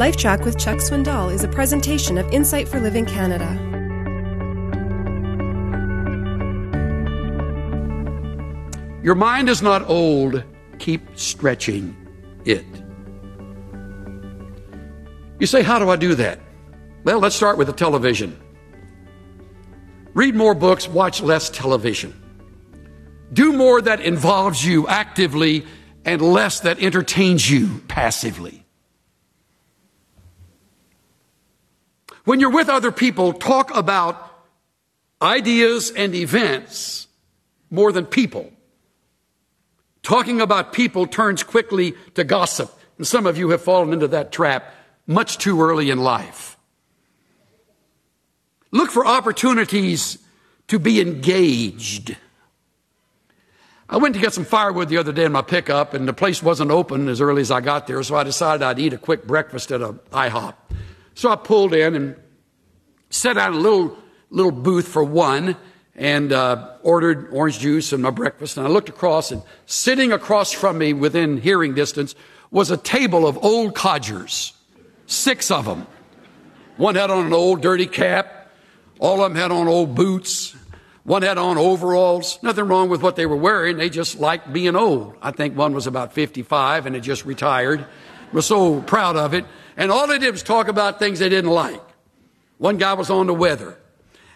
LifeTrac with Chuck Swindoll is a presentation of Insight for Living Canada. Your mind is not old. Keep stretching it. You say, How do I do that? Well, let's start with the television. Read more books, watch less television. Do more that involves you actively and less that entertains you passively. When you're with other people, talk about ideas and events more than people. Talking about people turns quickly to gossip, and some of you have fallen into that trap much too early in life. Look for opportunities to be engaged. I went to get some firewood the other day in my pickup, and the place wasn't open as early as I got there, so I decided I'd eat a quick breakfast at a IHOP. So I pulled in and sat down a little little booth for one, and uh, ordered orange juice and my breakfast. And I looked across, and sitting across from me, within hearing distance, was a table of old codgers, six of them. One had on an old dirty cap. All of them had on old boots. One had on overalls. Nothing wrong with what they were wearing. They just liked being old. I think one was about 55 and had just retired. Was so proud of it. And all they did was talk about things they didn't like. One guy was on the weather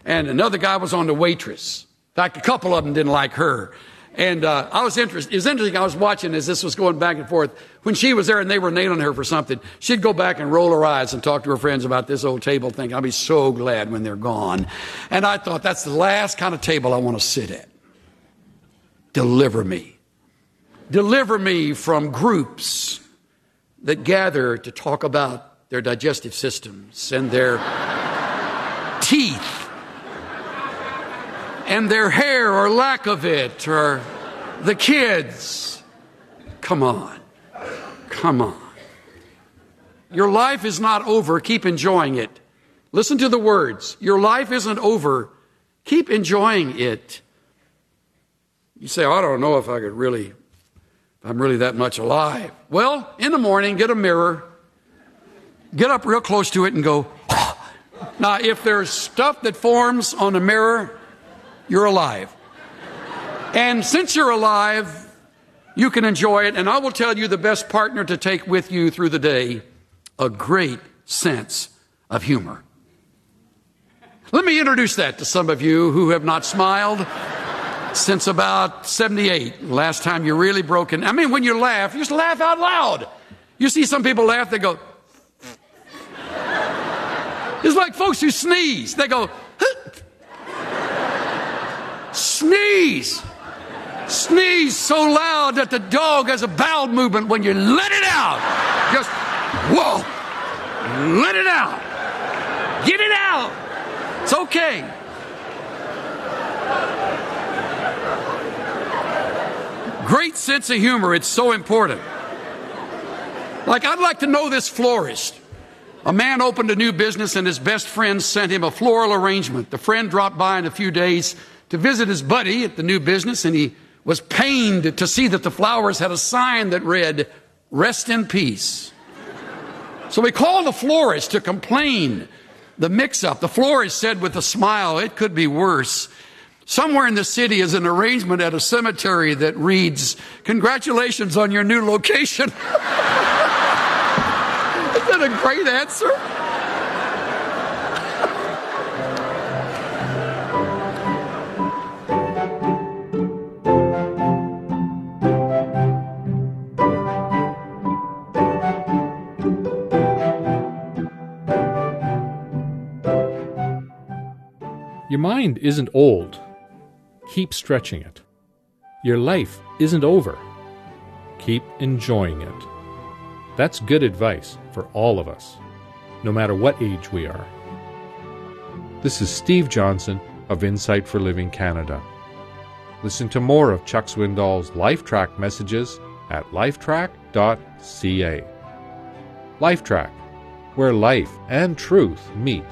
and another guy was on the waitress. In fact, a couple of them didn't like her. And uh, I was interested. It was interesting. I was watching as this was going back and forth. When she was there and they were nailing her for something, she'd go back and roll her eyes and talk to her friends about this old table thing. I'll be so glad when they're gone. And I thought that's the last kind of table I want to sit at. Deliver me. Deliver me from groups that gather to talk about their digestive systems and their teeth and their hair or lack of it or the kids. Come on. Come on. Your life is not over. Keep enjoying it. Listen to the words. Your life isn't over. Keep enjoying it. You say, I don't know if I could really, I'm really that much alive. Well, in the morning, get a mirror, get up real close to it and go, now, if there's stuff that forms on the mirror, you're alive. And since you're alive, you can enjoy it. And I will tell you the best partner to take with you through the day a great sense of humor. Let me introduce that to some of you who have not smiled since about 78, last time you really broke in. I mean, when you laugh, you just laugh out loud. You see some people laugh, they go, it's like folks who sneeze. They go, Sneeze. Sneeze so loud that the dog has a bowel movement when you let it out. Just, whoa, let it out. Get it out. It's okay. Great sense of humor. It's so important. Like, I'd like to know this florist. A man opened a new business and his best friend sent him a floral arrangement. The friend dropped by in a few days to visit his buddy at the new business, and he was pained to see that the flowers had a sign that read, Rest in Peace. So he called the florist to complain the mix up. The florist said with a smile, It could be worse. Somewhere in the city is an arrangement at a cemetery that reads, Congratulations on your new location. Isn't that a great answer? Your mind isn't old. Keep stretching it. Your life isn't over. Keep enjoying it. That's good advice for all of us, no matter what age we are. This is Steve Johnson of Insight for Living Canada. Listen to more of Chuck Swindoll's LifeTrac messages at lifetrac.ca. LifeTrac, where life and truth meet.